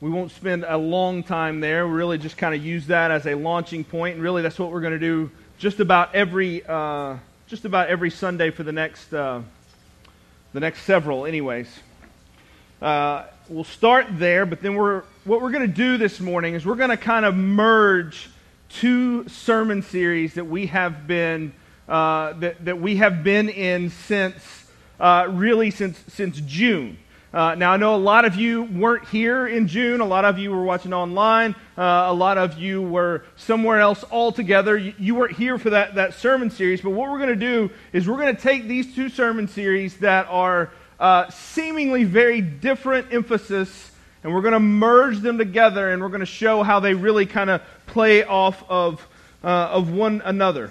we won't spend a long time there. We really just kind of use that as a launching point, and really that's what we're going to do just about every uh, just about every Sunday for the next uh, the next several, anyways. Uh, we'll start there, but then we're what we're going to do this morning is we're going to kind of merge two sermon series that we have been uh, that, that we have been in since uh, really since since June. Uh, now, I know a lot of you weren't here in June. A lot of you were watching online. Uh, a lot of you were somewhere else altogether. You, you weren't here for that, that sermon series. But what we're going to do is we're going to take these two sermon series that are uh, seemingly very different emphasis, and we're going to merge them together, and we're going to show how they really kind of play off of, uh, of one another.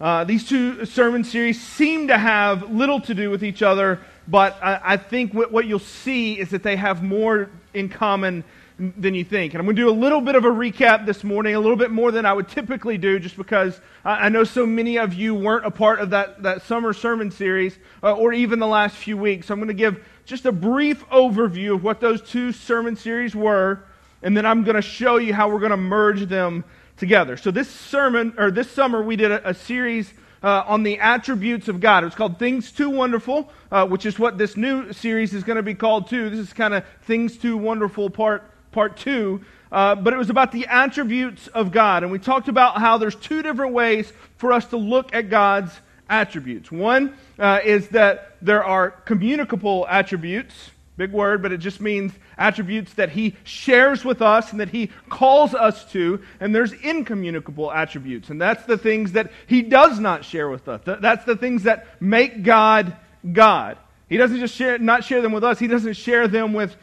Uh, these two sermon series seem to have little to do with each other, but I, I think what, what, you'll see is that they have more in common than you think. And I'm going to do a little bit of a recap this morning, a little bit more than I would typically do, just because I, I know so many of you weren't a part of that, that summer sermon series uh, or even the last few weeks. So I'm going to give just a brief overview of what those two sermon series were, and then I'm going to show you how we're going to merge them together. So this sermon, or this summer, we did a, a series uh, on the attributes of God. It was called Things Too Wonderful, uh, which is what this new series is going to be called too. This is kind of Things Too Wonderful part part two. Uh, but it was about the attributes of God, and we talked about how there's two different ways for us to look at God's attributes. One uh, is that there are communicable attributes, big word, but it just means attributes that he shares with us and that he calls us to. And there's incommunicable attributes. And that's the things that he does not share with us. That's the things that make God God. He doesn't just share, not share them with us, he doesn't share them with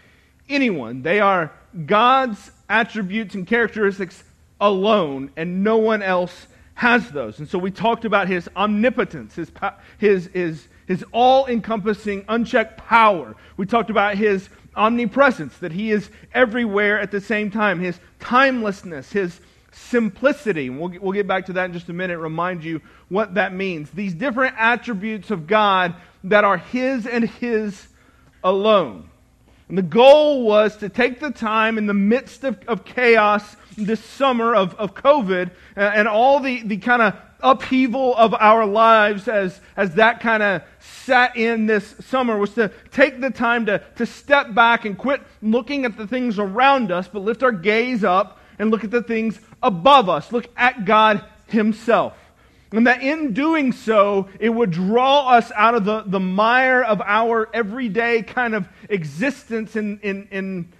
anyone. They are God's attributes and characteristics alone, and no one else has those. And so we talked about his omnipotence, his, his, his, his all encompassing, unchecked power. We talked about his omnipresence, that he is everywhere at the same time, his timelessness, his simplicity. We'll, we'll get back to that in just a minute, remind you what that means. These different attributes of God that are his and his alone. And the goal was to take the time in the midst of, of chaos this summer of, of COVID and, and all the, the kind of upheaval of our lives as, as that kind of sat in this summer was to take the time to, to step back and quit looking at the things around us, but lift our gaze up and look at the things above us. Look at God Himself. And that in doing so, it would draw us out of the, the mire of our everyday kind of existence in, in, in,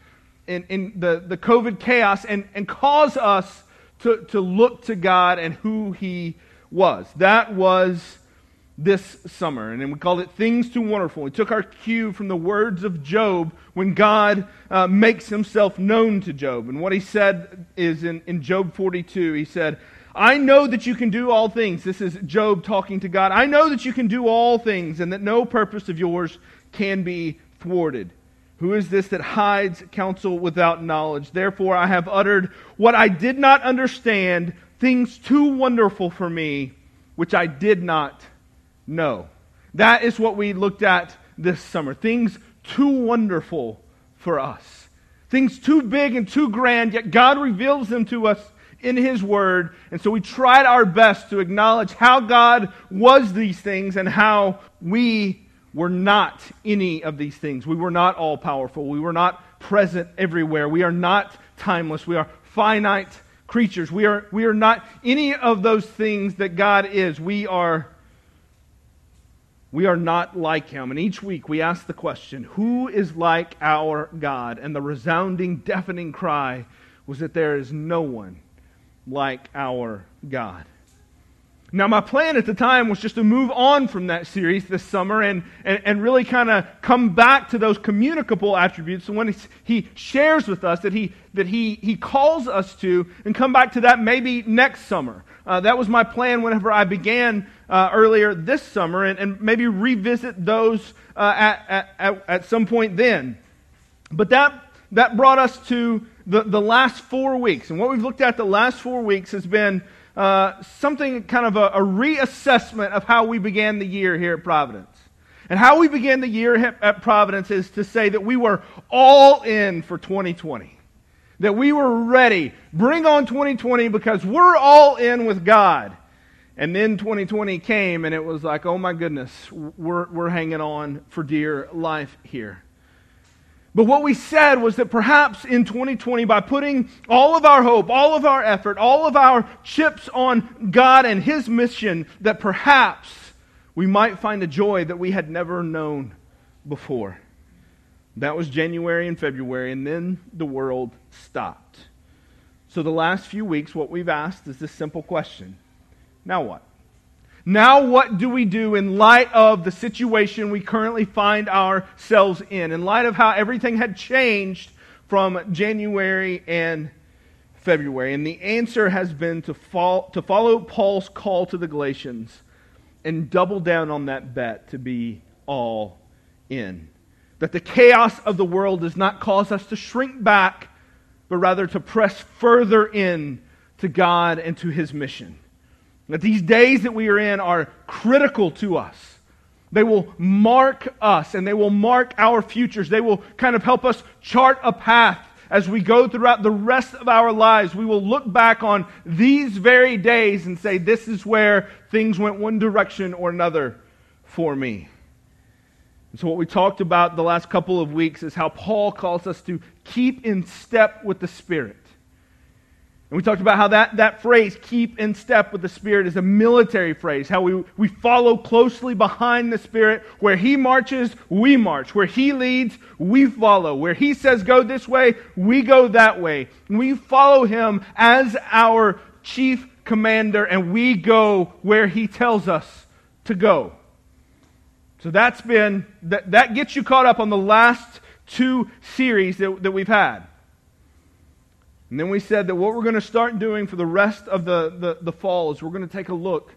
in, in the, the COVID chaos and, and cause us to, to look to God and who He was. That was this summer. And then we called it Things Too Wonderful. We took our cue from the words of Job when God uh, makes himself known to Job. And what he said is in, in Job 42, he said, I know that you can do all things. This is Job talking to God. I know that you can do all things and that no purpose of yours can be thwarted. Who is this that hides counsel without knowledge? Therefore, I have uttered what I did not understand, things too wonderful for me, which I did not know. That is what we looked at this summer. Things too wonderful for us. Things too big and too grand, yet God reveals them to us in His Word. And so we tried our best to acknowledge how God was these things and how we were not any of these things. We were not all powerful. We were not present everywhere. We are not timeless. We are finite creatures. We are, we are not any of those things that God is. We are we are not like him. And each week we ask the question, Who is like our God? And the resounding, deafening cry was that there is no one like our God. Now, my plan at the time was just to move on from that series this summer and, and, and really kind of come back to those communicable attributes, the one he shares with us, that, he, that he, he calls us to, and come back to that maybe next summer. Uh, that was my plan whenever I began uh, earlier this summer, and, and maybe revisit those uh, at, at, at some point then. But that, that brought us to the, the last four weeks. And what we've looked at the last four weeks has been uh, something kind of a, a reassessment of how we began the year here at Providence. And how we began the year at Providence is to say that we were all in for 2020. that we were ready. Bring on 2020 because we're all in with God. And then 2020 came and it was like, oh my goodness, we're, we're hanging on for dear life here. But what we said was that perhaps in 2020, by putting all of our hope, all of our effort, all of our chips on God and His mission, that perhaps we might find a joy that we had never known before. That was January and February, and then the world stopped. So, the last few weeks, what we've asked is this simple question Now what? Now, what do we do in light of the situation we currently find ourselves in? In light of how everything had changed from January and February? And the answer has been to, fall, to follow Paul's call to the Galatians and double down on that bet to be all in. That the chaos of the world does not cause us to shrink back, but rather to press further in to God and to his mission. That these days that we are in are critical to us. They will mark us and they will mark our futures. They will kind of help us chart a path as we go throughout the rest of our lives. We will look back on these very days and say, This is where things went one direction or another for me. And so, what we talked about the last couple of weeks is how Paul calls us to keep in step with the Spirit. And we talked about how that, that phrase, keep in step with the Spirit, is a military phrase. How we, we follow closely behind the Spirit. Where He marches, we march. Where He leads, we follow. Where He says go this way, we go that way. And we follow Him as our chief commander, and we go where He tells us to go. So that's been, that, that gets you caught up on the last two series that, that we've had. And then we said that what we're going to start doing for the rest of the, the, the fall is we're going to take a look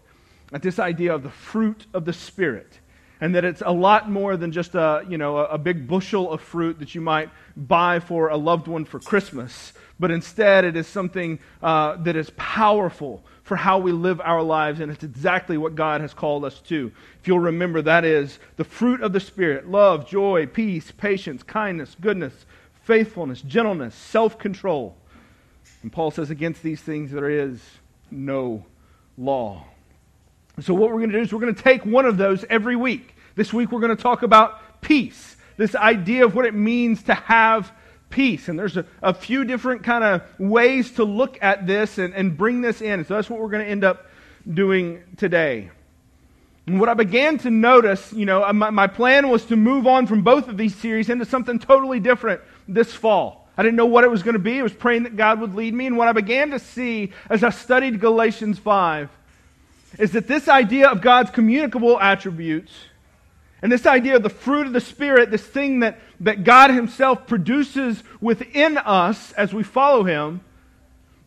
at this idea of the fruit of the Spirit. And that it's a lot more than just a, you know, a, big bushel of fruit that you might buy for a loved one for Christmas. But instead, it is something uh, that is powerful for how we live our lives, and it's exactly what God has called us to. If you'll remember, that is the fruit of the Spirit love, joy, peace, patience, kindness, goodness, faithfulness, gentleness, self control. And Paul says, against these things there is no law. So, what we're going to do is we're going to take one of those every week. This week, we're going to talk about peace, this idea of what it means to have peace. And there's a, a few different kind of ways to look at this and, and bring this in. So, that's what we're going to end up doing today. And what I began to notice, you know, uh, my, my plan was to move on from both of these series into something totally different this fall. I didn't know what it was going to be. I was praying that God would lead me. And what I began to see as I studied Galatians 5 is that this idea of God's communicable attributes and this idea of the fruit of the Spirit, this thing that, that God Himself produces within us as we follow Him,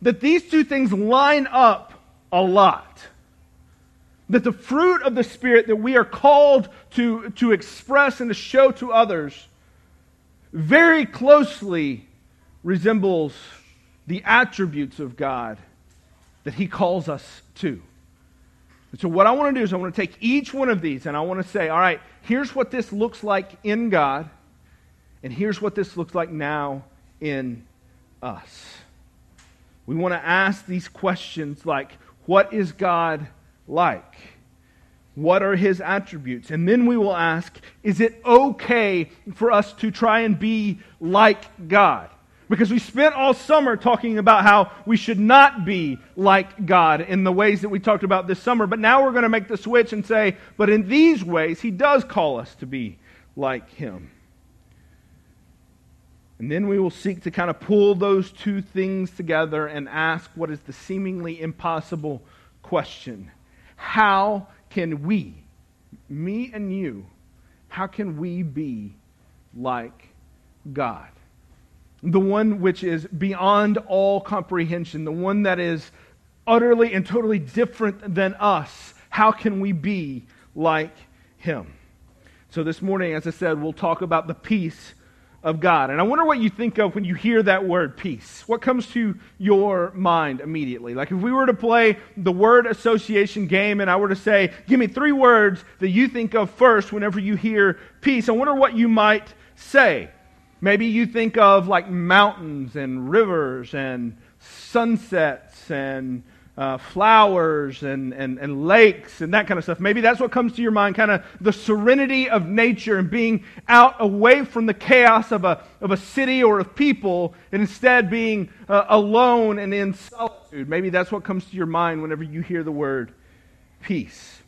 that these two things line up a lot. That the fruit of the Spirit that we are called to, to express and to show to others very closely resembles the attributes of God that He calls us to. And so, what I want to do is, I want to take each one of these and I want to say, all right, here's what this looks like in God, and here's what this looks like now in us. We want to ask these questions like, what is God like? What are his attributes? And then we will ask, is it okay for us to try and be like God? Because we spent all summer talking about how we should not be like God in the ways that we talked about this summer. But now we're going to make the switch and say, but in these ways, He does call us to be like Him. And then we will seek to kind of pull those two things together and ask what is the seemingly impossible question How can we, me and you, how can we be like God? The one which is beyond all comprehension, the one that is utterly and totally different than us. How can we be like him? So, this morning, as I said, we'll talk about the peace of God. And I wonder what you think of when you hear that word peace. What comes to your mind immediately? Like if we were to play the word association game and I were to say, give me three words that you think of first whenever you hear peace, I wonder what you might say. Maybe you think of like mountains and rivers and sunsets and uh, flowers and, and, and lakes and that kind of stuff. Maybe that's what comes to your mind, kind of the serenity of nature and being out away from the chaos of a, of a city or of people and instead being uh, alone and in solitude. Maybe that's what comes to your mind whenever you hear the word peace.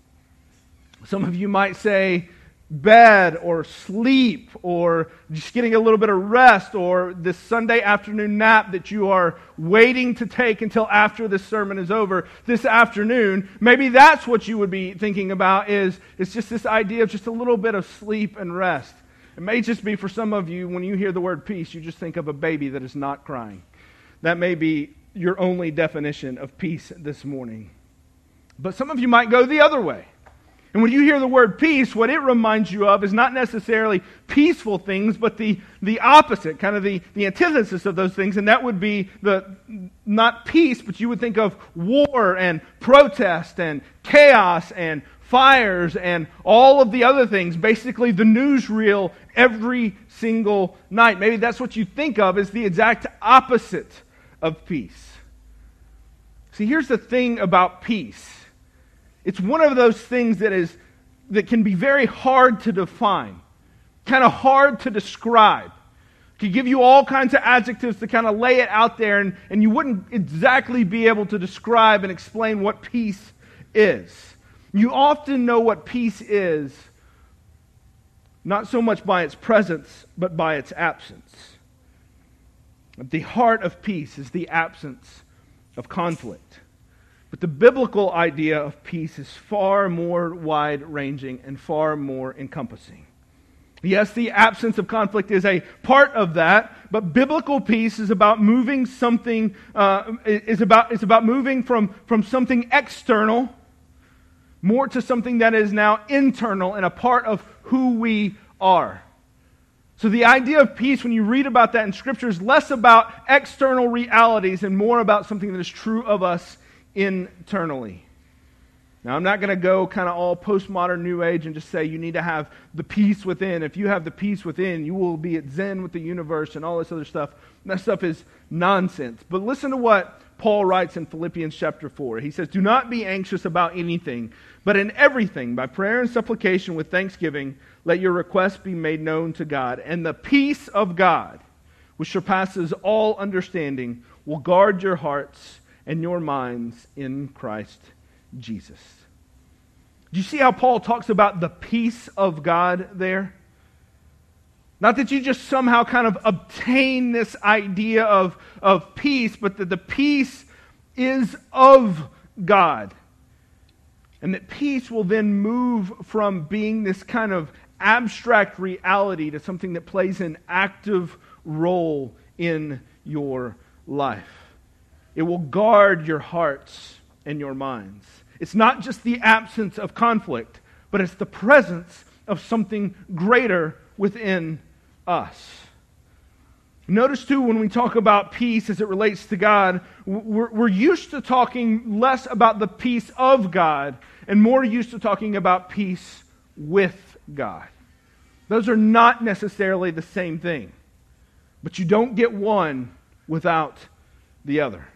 Some of you might say, bed or sleep or just getting a little bit of rest or this Sunday afternoon nap that you are waiting to take until after this sermon is over this afternoon. Maybe that's what you would be thinking about is it's just this idea of just a little bit of sleep and rest. It may just be for some of you when you hear the word peace, you just think of a baby that is not crying. That may be your only definition of peace this morning. But some of you might go the other way. And when you hear the word peace, what it reminds you of is not necessarily peaceful things, but the, the opposite, kind of the, the antithesis of those things. And that would be the not peace, but you would think of war and protest and chaos and fires and all of the other things. Basically, the newsreel every single night. Maybe that's what you think of as the exact opposite of peace. See, here's the thing about peace it's one of those things that is that can be very hard to define, kind of hard to describe. Could give you all kinds of adjectives to kind of lay it out there, and, and you wouldn't exactly be able to describe and explain what peace is. You often know what peace is, not so much by its presence, but by its absence. The heart of peace is the absence of conflict. But the biblical idea of peace is far more wide ranging and far more encompassing. Yes, the absence of conflict is a part of that, but biblical peace is about moving something, uh, is, about, is about moving from, from something external more to something that is now internal and a part of who we are. So the idea of peace, when you read about that in Scripture, is less about external realities and more about something that is true of us internally. Now, I'm not going to go kind of all postmodern New Age and just say you need to have the peace within. If you have the peace within, you will be at zen with the universe and all this other stuff. That stuff is nonsense. But listen to what Paul writes in Philippians chapter 4. He says, Do not be anxious about anything, but in everything, by prayer and supplication with thanksgiving, let your requests be made known to God. And the peace of God, which surpasses all understanding, will guard your hearts and your minds in Christ Jesus. Do you see how Paul talks about the peace of God there? Not that you just somehow kind of obtain this idea of, of peace, but that the peace is of God. And that peace will then move from being this kind of abstract reality to something that plays an active role in your life. It will guard your hearts and your minds. It's not just the absence of conflict, but it's the presence of something greater within us. Notice, too, when we talk about peace as it relates to God, we're, we're, used to talking less about the peace of God and more used to talking about peace with God. Those are not necessarily the same thing, but you don't get one without the other.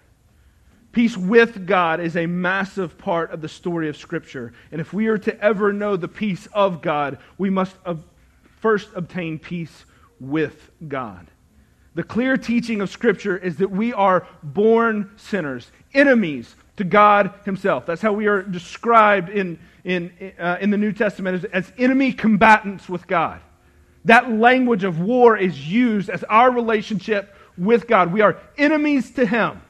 Peace with God is a massive part of the story of Scripture. And if we are to ever know the peace of God, we must first obtain peace with God. The clear teaching of Scripture is that we are born sinners, enemies to God Himself. That's how we are described in, in, uh, in the New Testament as, as enemy combatants with God. That language of war is used as our relationship with God. We are enemies to Him.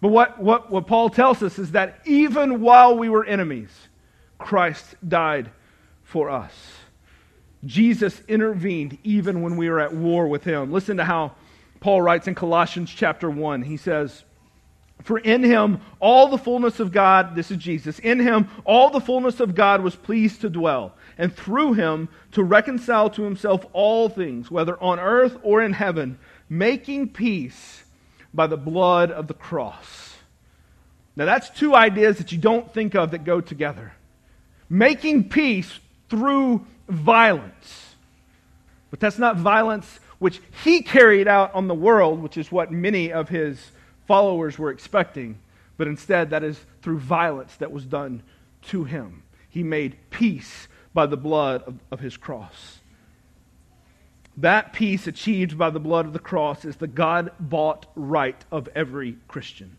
But what, what, what Paul tells us is that even while we were enemies, Christ died for us. Jesus intervened even when we were at war with him. Listen to how Paul writes in Colossians chapter 1. He says, For in him all the fullness of God, this is Jesus, in him all the fullness of God was pleased to dwell, and through him to reconcile to himself all things, whether on earth or in heaven, making peace by the blood of the cross. Now, that's two ideas that you don't think of that go together. Making peace through violence. But that's not violence which he carried out on the world, which is what many of his followers were expecting. But instead, that is through violence that was done to him. He made peace by the blood of, of his cross. That peace achieved by the blood of the cross is the God bought right of every Christian.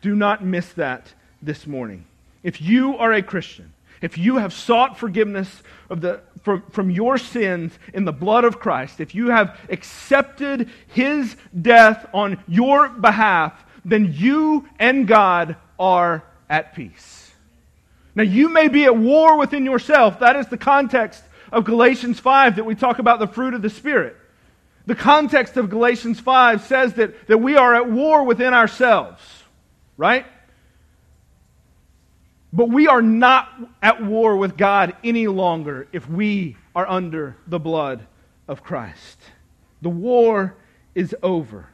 Do not miss that this morning. If you are a Christian, if you have sought forgiveness of the, from, from your sins in the blood of Christ, if you have accepted his death on your behalf, then you and God are at peace. Now, you may be at war within yourself. That is the context of Galatians 5 that we talk about the fruit of the Spirit. The context of Galatians 5 says that, that we are at war within ourselves, right? But we are not at war with God any longer if we are under the blood of Christ. The war is over.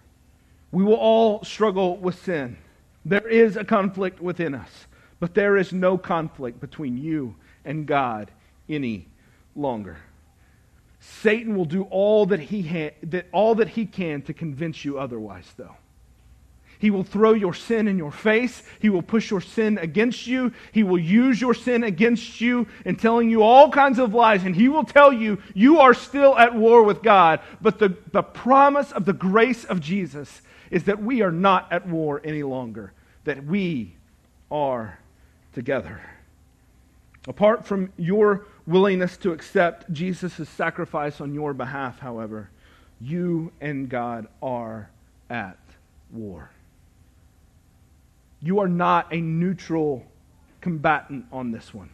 We will all struggle with sin. There is a conflict within us, but there is no conflict between you and God any longer. Satan will do all that he, ha- that, all that he can to convince you otherwise, though. He will throw your sin in your face. He will push your sin against you. He will use your sin against you and telling you all kinds of lies. And he will tell you you are still at war with God. But the, the promise of the grace of Jesus is that we are not at war any longer, that we are together. Apart from your willingness to accept Jesus' sacrifice on your behalf, however, you and God are at war. You are not a neutral combatant on this one.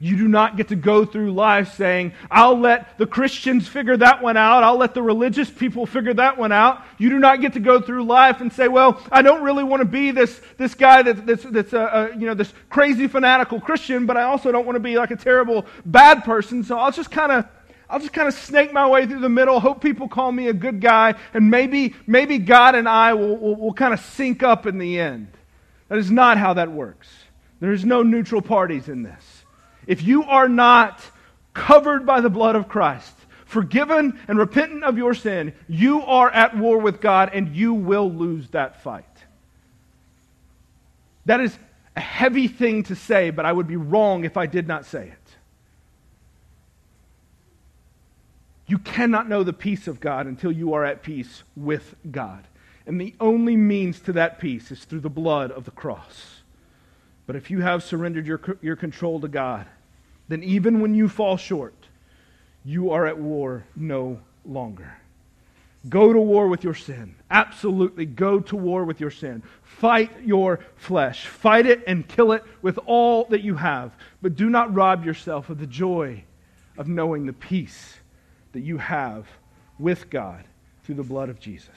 You do not get to go through life saying, I'll let the Christians figure that one out. I'll let the religious people figure that one out. You do not get to go through life and say, well, I don't really want to be this, this guy that, that's, that's a, a, you know, this crazy fanatical Christian, but I also don't want to be like a terrible bad person. So I'll just kind of, I'll just kind of snake my way through the middle, hope people call me a good guy, and maybe, maybe God and I will, will, will kind of sync up in the end. That is not how that works. There is no neutral parties in this. If you are not covered by the blood of Christ, forgiven and repentant of your sin, you are at war with God and you will lose that fight. That is a heavy thing to say, but I would be wrong if I did not say it. You cannot know the peace of God until you are at peace with God. And the only means to that peace is through the blood of the cross. But if you have surrendered your, your control to God, then even when you fall short, you are at war no longer. Go to war with your sin. Absolutely go to war with your sin. Fight your flesh. Fight it and kill it with all that you have. But do not rob yourself of the joy of knowing the peace that you have with God through the blood of Jesus.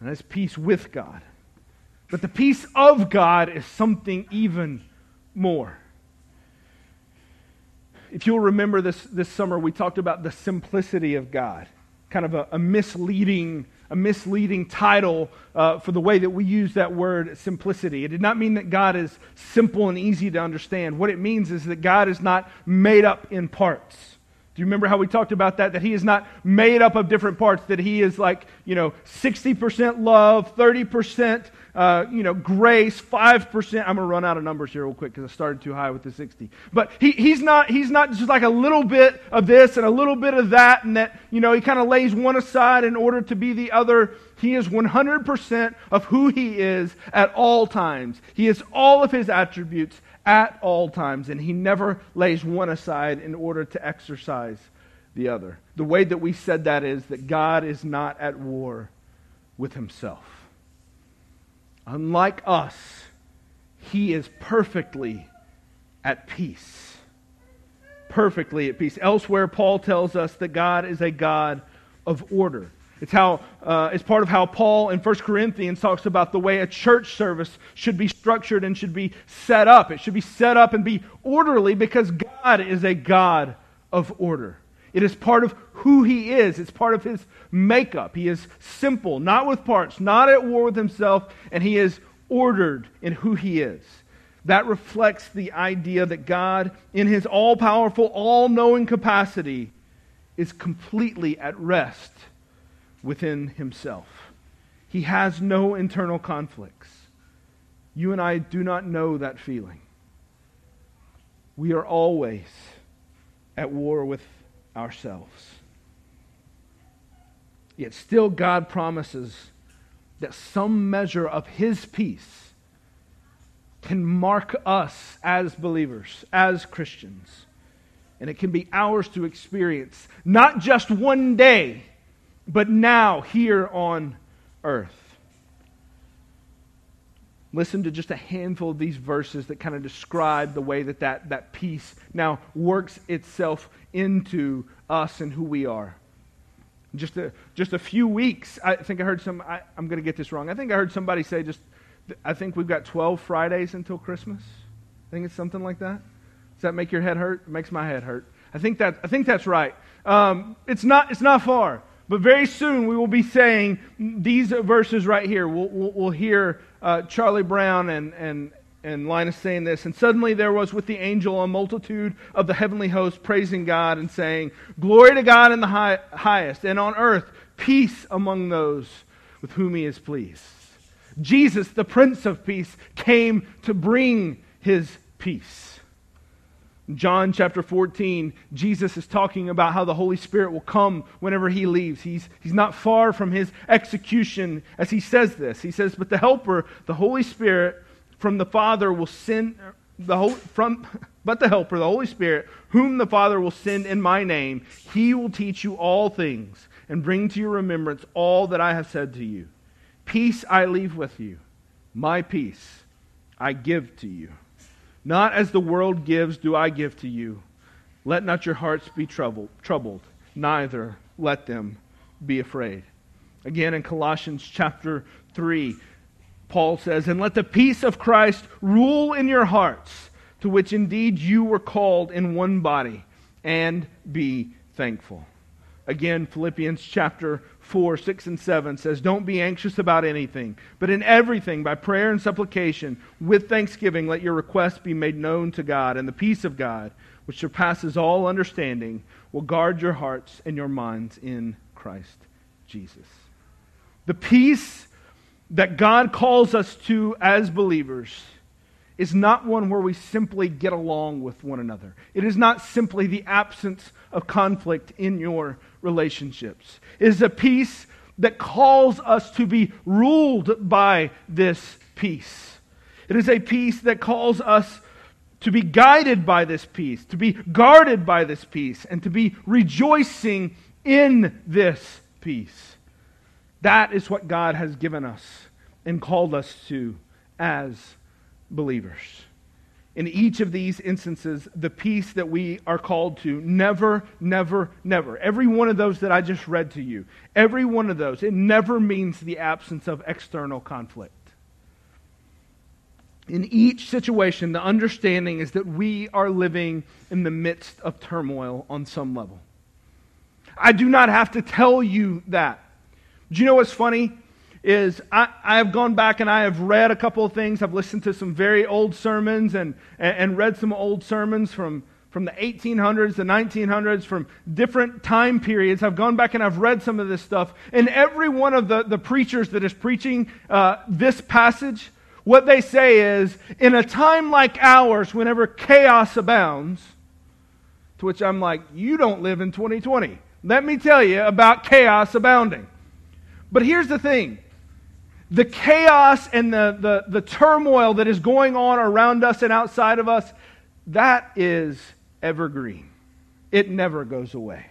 And that's peace with God. But the peace of God is something even more if you'll remember this, this summer, we talked about the simplicity of God, kind of a, a misleading, a misleading title uh, for the way that we use that word simplicity. It did not mean that God is simple and easy to understand. What it means is that God is not made up in parts. Do you remember how we talked about that? That he is not made up of different parts, that he is like, you know, 60% love, 30% uh, you know, grace, 5%. I'm going to run out of numbers here real quick because I started too high with the 60. But he, he's, not, he's not just like a little bit of this and a little bit of that, and that, you know, he kind of lays one aside in order to be the other. He is 100% of who he is at all times. He is all of his attributes at all times, and he never lays one aside in order to exercise the other. The way that we said that is that God is not at war with himself. Unlike us, he is perfectly at peace. Perfectly at peace. Elsewhere, Paul tells us that God is a God of order. It's, how, uh, it's part of how Paul in 1 Corinthians talks about the way a church service should be structured and should be set up. It should be set up and be orderly because God is a God of order. It is part of who he is, it's part of his makeup. He is simple, not with parts, not at war with himself, and he is ordered in who he is. That reflects the idea that God, in his all powerful, all knowing capacity, is completely at rest within himself. He has no internal conflicts. You and I do not know that feeling. We are always at war with ourselves. Yet still, God promises that some measure of His peace can mark us as believers, as Christians. And it can be ours to experience, not just one day, but now here on earth. Listen to just a handful of these verses that kind of describe the way that that, that peace now works itself into us and who we are. Just a, just a few weeks, I think I heard some, I, I'm going to get this wrong. I think I heard somebody say just, I think we've got 12 Fridays until Christmas. I think it's something like that. Does that make your head hurt? It makes my head hurt. I think, that, I think that's right. Um, it's, not, it's not far. But very soon we will be saying these verses right here. We'll, we'll, we'll hear uh, Charlie Brown and, and, and Linus saying this. And suddenly there was with the angel a multitude of the heavenly host praising God and saying, Glory to God in the high, highest, and on earth peace among those with whom he is pleased. Jesus, the Prince of Peace, came to bring his peace. John chapter 14, Jesus is talking about how the Holy Spirit will come whenever he leaves. He's, he's not far from his execution as he says this. He says, But the Helper, the Holy Spirit from the Father will send the whole, from but the helper the holy spirit whom the father will send in my name he will teach you all things and bring to your remembrance all that i have said to you peace i leave with you my peace i give to you not as the world gives do i give to you. Let not your hearts be troubled troubled. Neither let them be afraid. Again in colossians chapter 3 Paul says, And let the peace of Christ rule in your hearts, to which indeed you were called in one body, and be thankful. Again, Philippians chapter 4, 6, and 7 says, Don't be anxious about anything, but in everything, by prayer and supplication, with thanksgiving, let your requests be made known to God, and the peace of God, which surpasses all understanding, will guard your hearts and your minds in Christ Jesus. The peace that God calls us to as believers is not one where we simply get along with one another. It is not simply the absence of conflict in your relationships. It is a peace that calls us to be ruled by this peace. It is a peace that calls us to be guided by this peace, to be guarded by this peace, and to be rejoicing in this peace. That is what God has given us and called us to as believers. In each of these instances, the peace that we are called to, never, never, never. Every one of those that I just read to you, every one of those, it never means the absence of external conflict. In each situation, the understanding is that we are living in the midst of turmoil on some level. I do not have to tell you that. Do you know what's funny? Is I, have gone back and I have read a couple of things. I've listened to some very old sermons and, and, and read some old sermons from, from the 1800s, the 1900s, from different time periods. I've gone back and I've read some of this stuff. And every one of the, the preachers that is preaching uh, this passage, what they say is, in a time like ours, whenever chaos abounds, to which I'm like, you don't live in 2020. Let me tell you about chaos abounding. But here's the thing the chaos and the, the, the turmoil that is going on around us and outside of us, that is evergreen. It never goes away.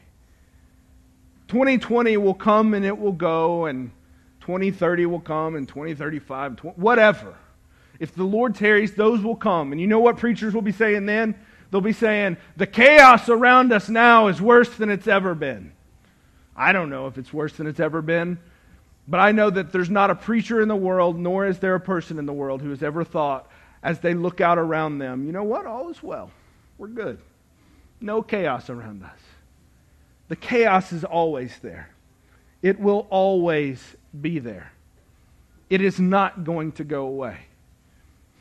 2020 will come and it will go, and 2030 will come, and 2035, whatever. If the Lord tarries, those will come. And you know what preachers will be saying then? They'll be saying, the chaos around us now is worse than it's ever been. I don't know if it's worse than it's ever been. But I know that there's not a preacher in the world, nor is there a person in the world who has ever thought, as they look out around them, you know what? All is well. We're good. No chaos around us. The chaos is always there, it will always be there. It is not going to go away.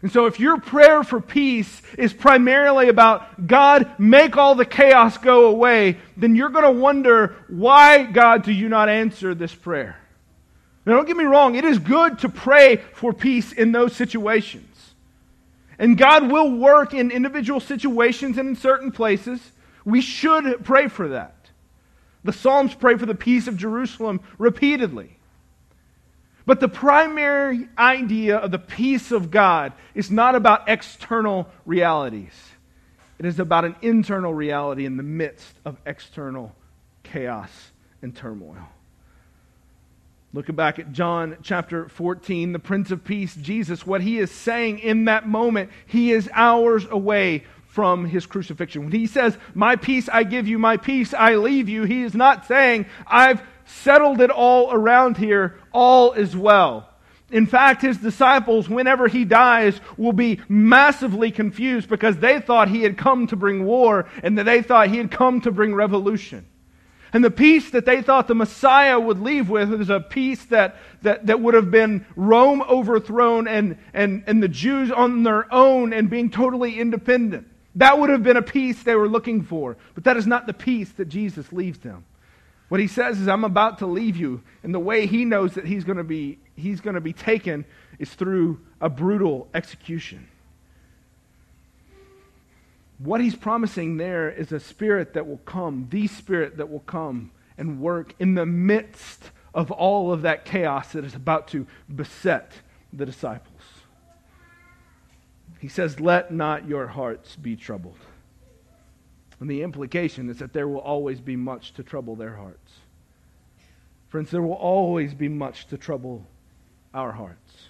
And so, if your prayer for peace is primarily about God, make all the chaos go away, then you're going to wonder, why, God, do you not answer this prayer? Now, don't get me wrong, it is good to pray for peace in those situations. And God will work in individual situations and in certain places. We should pray for that. The Psalms pray for the peace of Jerusalem repeatedly. But the primary idea of the peace of God is not about external realities. It is about an internal reality in the midst of external chaos and turmoil. Looking back at John chapter 14, the Prince of Peace, Jesus, what he is saying in that moment, he is hours away from his crucifixion. When he says, My peace I give you, my peace I leave you, he is not saying, I've settled it all around here, all is well. In fact, his disciples, whenever he dies, will be massively confused because they thought he had come to bring war and that they thought he had come to bring revolution. And the peace that they thought the Messiah would leave with is a peace that, that, that would have been Rome overthrown and, and, and the Jews on their own and being totally independent. That would have been a peace they were looking for. But that is not the peace that Jesus leaves them. What he says is, I'm about to leave you. And the way he knows that he's going to be, he's going to be taken is through a brutal execution. What he's promising there is a spirit that will come, the spirit that will come and work in the midst of all of that chaos that is about to beset the disciples. He says, Let not your hearts be troubled. And the implication is that there will always be much to trouble their hearts. Friends, there will always be much to trouble our hearts.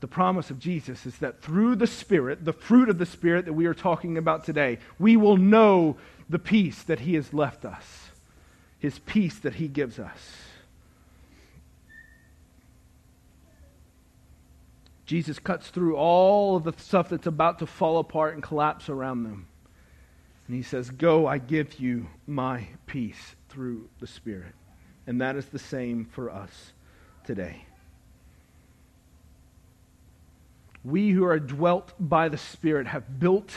The promise of Jesus is that through the Spirit, the fruit of the Spirit that we are talking about today, we will know the peace that He has left us, His peace that He gives us. Jesus cuts through all of the stuff that's about to fall apart and collapse around them. And he says, Go, I give you my peace through the Spirit. And that is the same for us today. We who are dwelt by the Spirit have built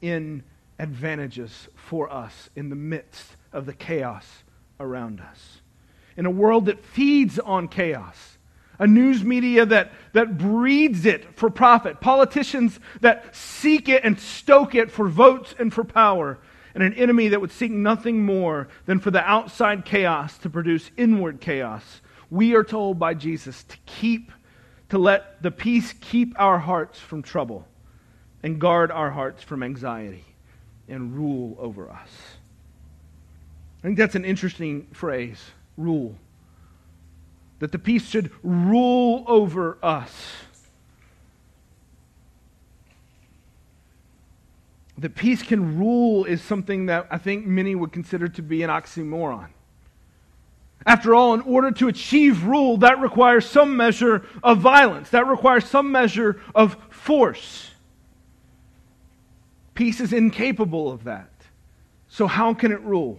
in advantages for us in the midst of the chaos around us. In a world that feeds on chaos, a news media that, that breeds it for profit, politicians that seek it and stoke it for votes and for power, and an enemy that would seek nothing more than for the outside chaos to produce inward chaos. We are told by Jesus to keep, to let the peace keep our hearts from trouble and guard our hearts from anxiety and rule over us. I think that's an interesting phrase rule that the peace should rule over us. That peace can rule is something that I think many would consider to be an oxymoron. After all, in order to achieve rule, that requires some measure of violence, that requires some measure of force. Peace is incapable of that. So, how can it rule?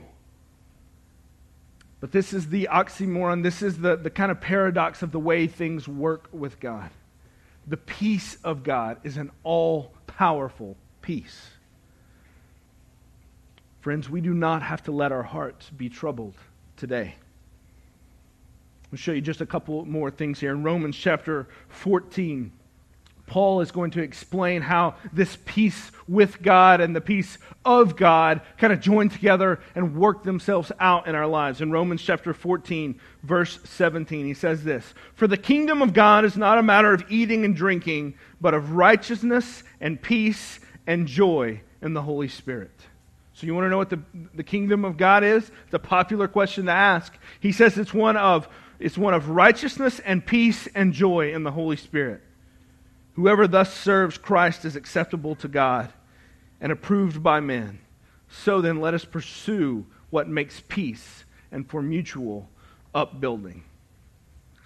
But this is the oxymoron. This is the, the kind of paradox of the way things work with God. The peace of God is an all powerful peace. Friends, we do not have to let our hearts be troubled today. I'll show you just a couple more things here. In Romans chapter 14, Paul is going to explain how this peace with God and the peace of God kind of join together and work themselves out in our lives. In Romans chapter 14, verse 17, he says this For the kingdom of God is not a matter of eating and drinking, but of righteousness and peace and joy in the Holy Spirit. So, you want to know what the, the kingdom of God is? It's a popular question to ask. He says it's one of, it's one of righteousness and peace and joy in the Holy Spirit. Whoever thus serves Christ is acceptable to God and approved by men. So then, let us pursue what makes peace and for mutual upbuilding.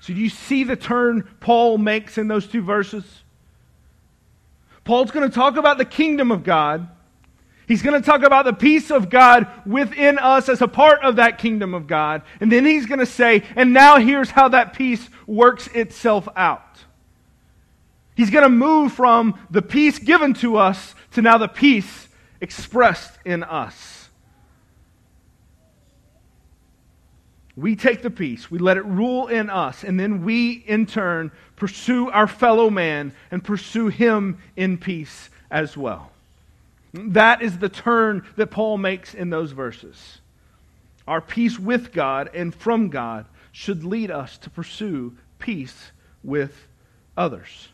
So, do you see the turn Paul makes in those two verses? Paul's going to talk about the kingdom of God. He's going to talk about the peace of God within us as a part of that kingdom of God. And then he's going to say, and now here's how that peace works itself out. He's going to move from the peace given to us to now the peace expressed in us. We take the peace, we let it rule in us, and then we, in turn, pursue our fellow man and pursue him in peace as well. That is the turn that Paul makes in those verses. Our peace with God and from God should lead us to pursue peace with others.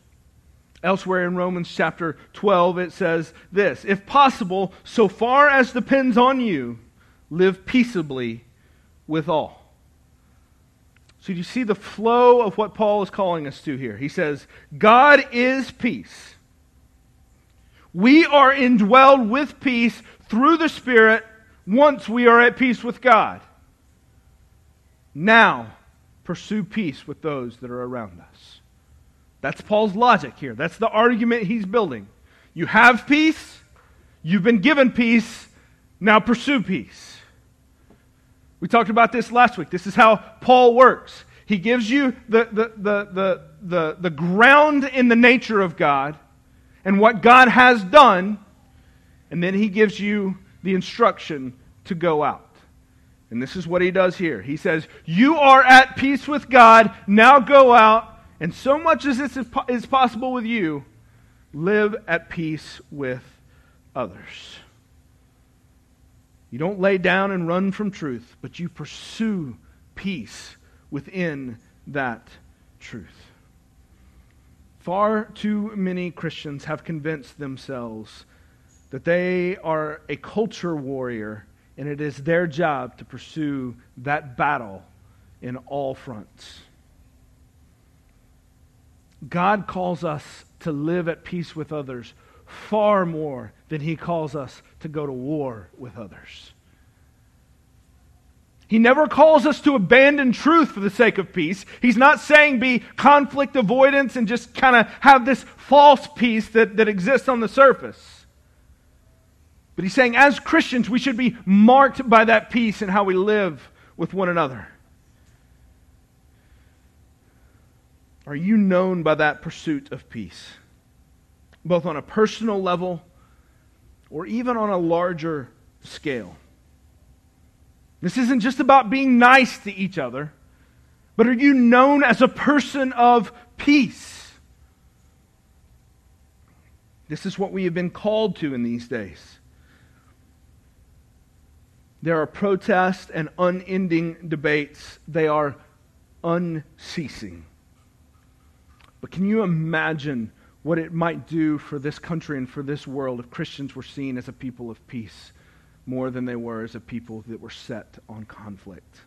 Elsewhere in Romans chapter 12, it says this If possible, so far as depends on you, live peaceably with all. So, you see the flow of what Paul is calling us to here? He says, God is peace. We are indwelled with peace through the Spirit once we are at peace with God. Now, pursue peace with those that are around us. That's Paul's logic here. That's the argument he's building. You have peace, you've been given peace, now pursue peace. We talked about this last week. This is how Paul works. He gives you the, the, the, the, the, the ground in the nature of God and what God has done, and then he gives you the instruction to go out. And this is what he does here. He says, You are at peace with God, now go out and so much as this is possible with you, live at peace with others. You don't lay down and run from truth, but you pursue peace within that truth. Far too many Christians have convinced themselves that they are a culture warrior and it is their job to pursue that battle in all fronts. God calls us to live at peace with others far more than he calls us to go to war with others. He never calls us to abandon truth for the sake of peace. He's not saying be conflict avoidance and just kind of have this false peace that, that exists on the surface. But he's saying, as Christians, we should be marked by that peace in how we live with one another. Are you known by that pursuit of peace? Both on a personal level or even on a larger scale. This isn't just about being nice to each other, but are you known as a person of peace? This is what we have been called to in these days. There are protests and unending debates, they are unceasing. But can you imagine what it might do for this country and for this world if Christians were seen as a people of peace more than they were as a people that were set on conflict?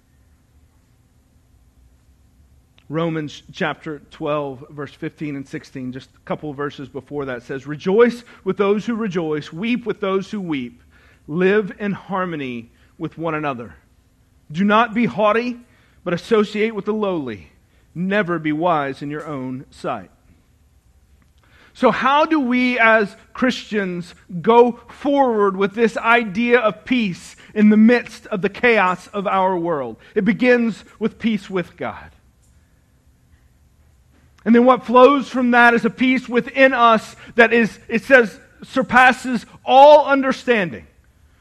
Romans chapter 12, verse 15 and 16, just a couple verses before that says, Rejoice with those who rejoice, weep with those who weep, live in harmony with one another. Do not be haughty, but associate with the lowly. Never be wise in your own sight. So, how do we as Christians go forward with this idea of peace in the midst of the chaos of our world? It begins with peace with God. And then what flows from that is a peace within us that is, it says, surpasses all understanding.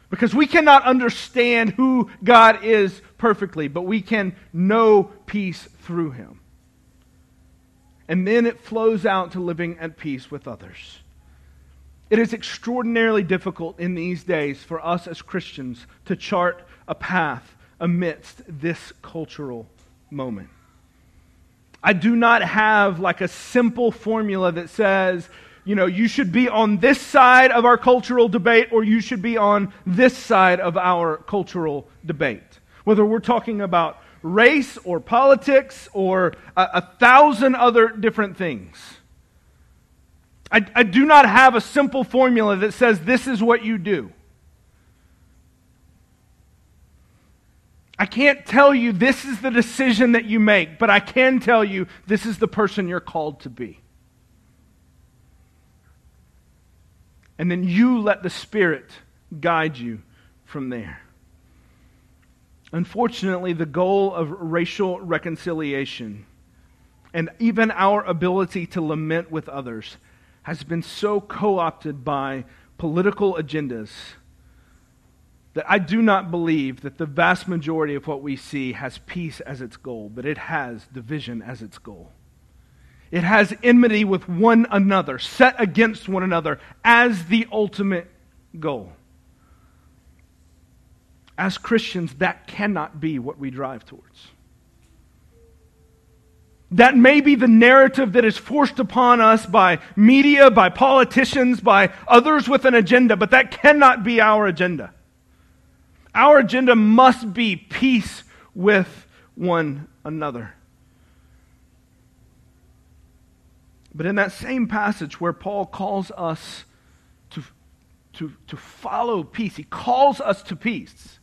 Because we cannot understand who God is perfectly, but we can know peace through him and then it flows out to living at peace with others. It is extraordinarily difficult in these days for us as Christians to chart a path amidst this cultural moment. I do not have like a simple formula that says, you know, you should be on this side of our cultural debate or you should be on this side of our cultural debate. Whether we're talking about race or politics or a, a thousand other different things. I, I do not have a simple formula that says this is what you do. I can't tell you this is the decision that you make, but I can tell you this is the person you're called to be. And then you let the Spirit guide you from there. Unfortunately, the goal of racial reconciliation and even our ability to lament with others has been so co opted by political agendas that I do not believe that the vast majority of what we see has peace as its goal, but it has division as its goal. It has enmity with one another, set against one another as the ultimate goal. As Christians, that cannot be what we drive towards. That may be the narrative that is forced upon us by media, by politicians, by others with an agenda, but that cannot be our agenda. Our agenda must be peace with one another. But in that same passage where Paul calls us to, to, to follow peace, he calls us to peace.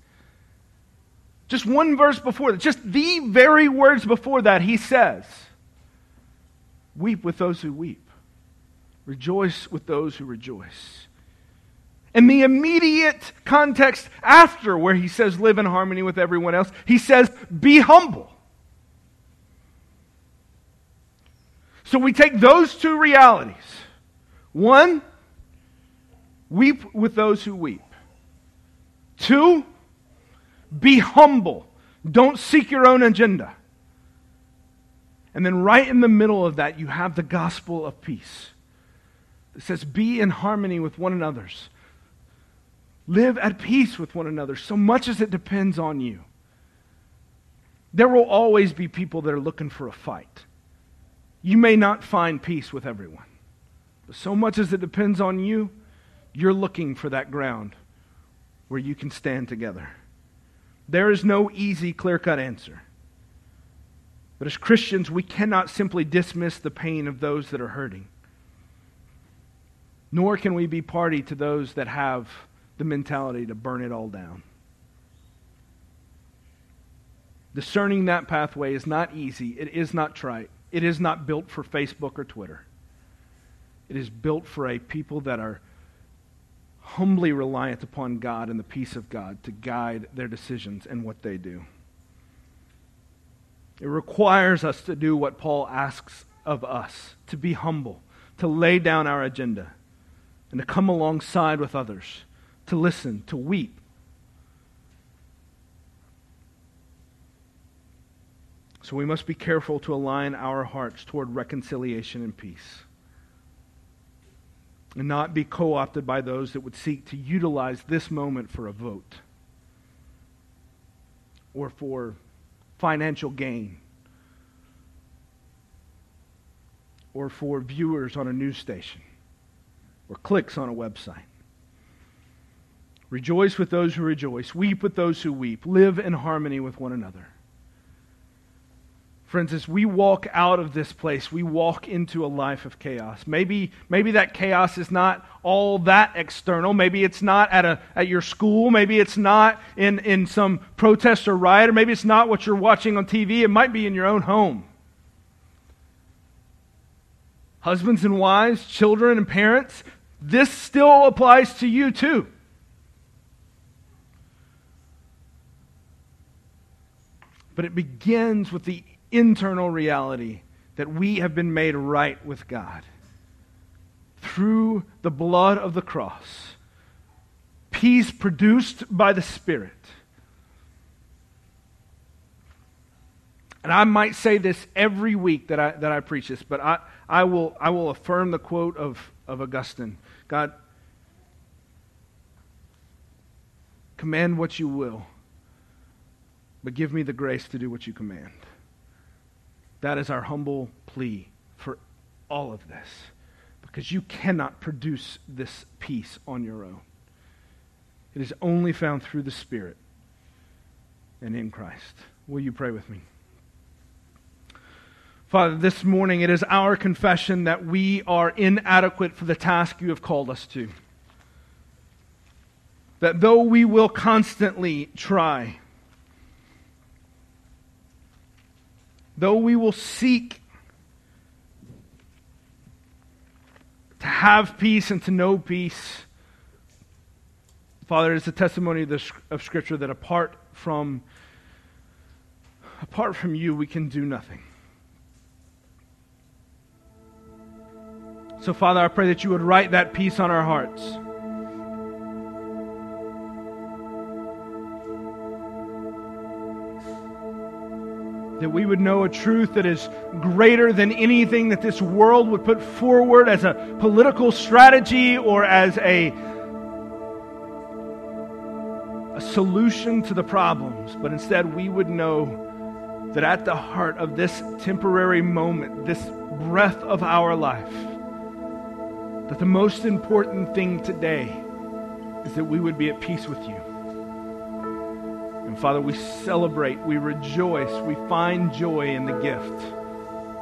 Just one verse before that, just the very words before that, he says, Weep with those who weep, rejoice with those who rejoice. And the immediate context after, where he says, Live in harmony with everyone else, he says, Be humble. So we take those two realities. One, weep with those who weep. Two, be humble. Don't seek your own agenda. And then, right in the middle of that, you have the gospel of peace. It says, Be in harmony with one another's. Live at peace with one another, so much as it depends on you. There will always be people that are looking for a fight. You may not find peace with everyone, but so much as it depends on you, you're looking for that ground where you can stand together. There is no easy, clear cut answer. But as Christians, we cannot simply dismiss the pain of those that are hurting. Nor can we be party to those that have the mentality to burn it all down. Discerning that pathway is not easy. It is not trite. It is not built for Facebook or Twitter. It is built for a people that are humbly reliant upon God and the peace of God to guide their decisions and what they do. It requires us to do what Paul asks of us to be humble, to lay down our agenda, and to come alongside with others, to listen, to weep. So we must be careful to align our hearts toward reconciliation and peace. And not be co opted by those that would seek to utilize this moment for a vote or for financial gain or for viewers on a news station or clicks on a website. Rejoice with those who rejoice, weep with those who weep, live in harmony with one another. Friends, as we walk out of this place, we walk into a life of chaos. Maybe, maybe that chaos is not all that external. Maybe it's not at, a, at your school. Maybe it's not in, in some protest or riot. Or maybe it's not what you're watching on TV. It might be in your own home. Husbands and wives, children and parents, this still applies to you too. But it begins with the internal reality that we have been made right with God through the blood of the cross. Peace produced by the Spirit. And I might say this every week that I, that I preach this, but I, I, will, I will affirm the quote of, of Augustine God, command what you will, but give me the grace to do what you command. That is our humble plea for all of this. Because you cannot produce this peace on your own. It is only found through the Spirit and in Christ. Will you pray with me? Father, this morning it is our confession that we are inadequate for the task you have called us to. That though we will constantly try, though we will seek to have peace and to know peace, Father, it is a testimony of, the, of Scripture that apart from apart from you, we can do nothing. So, Father, I pray that you would write that peace on our hearts. That we would know a truth that is greater than anything that this world would put forward as a political strategy or as a, a solution to the problems, but instead we would know that at the heart of this temporary moment, this breath of our life, that the most important thing today is that we would be at peace with you. And Father, we celebrate, we rejoice, we find joy in the gift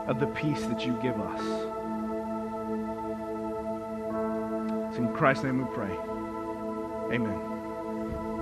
of the peace that you give us. It's in Christ's name we pray. Amen.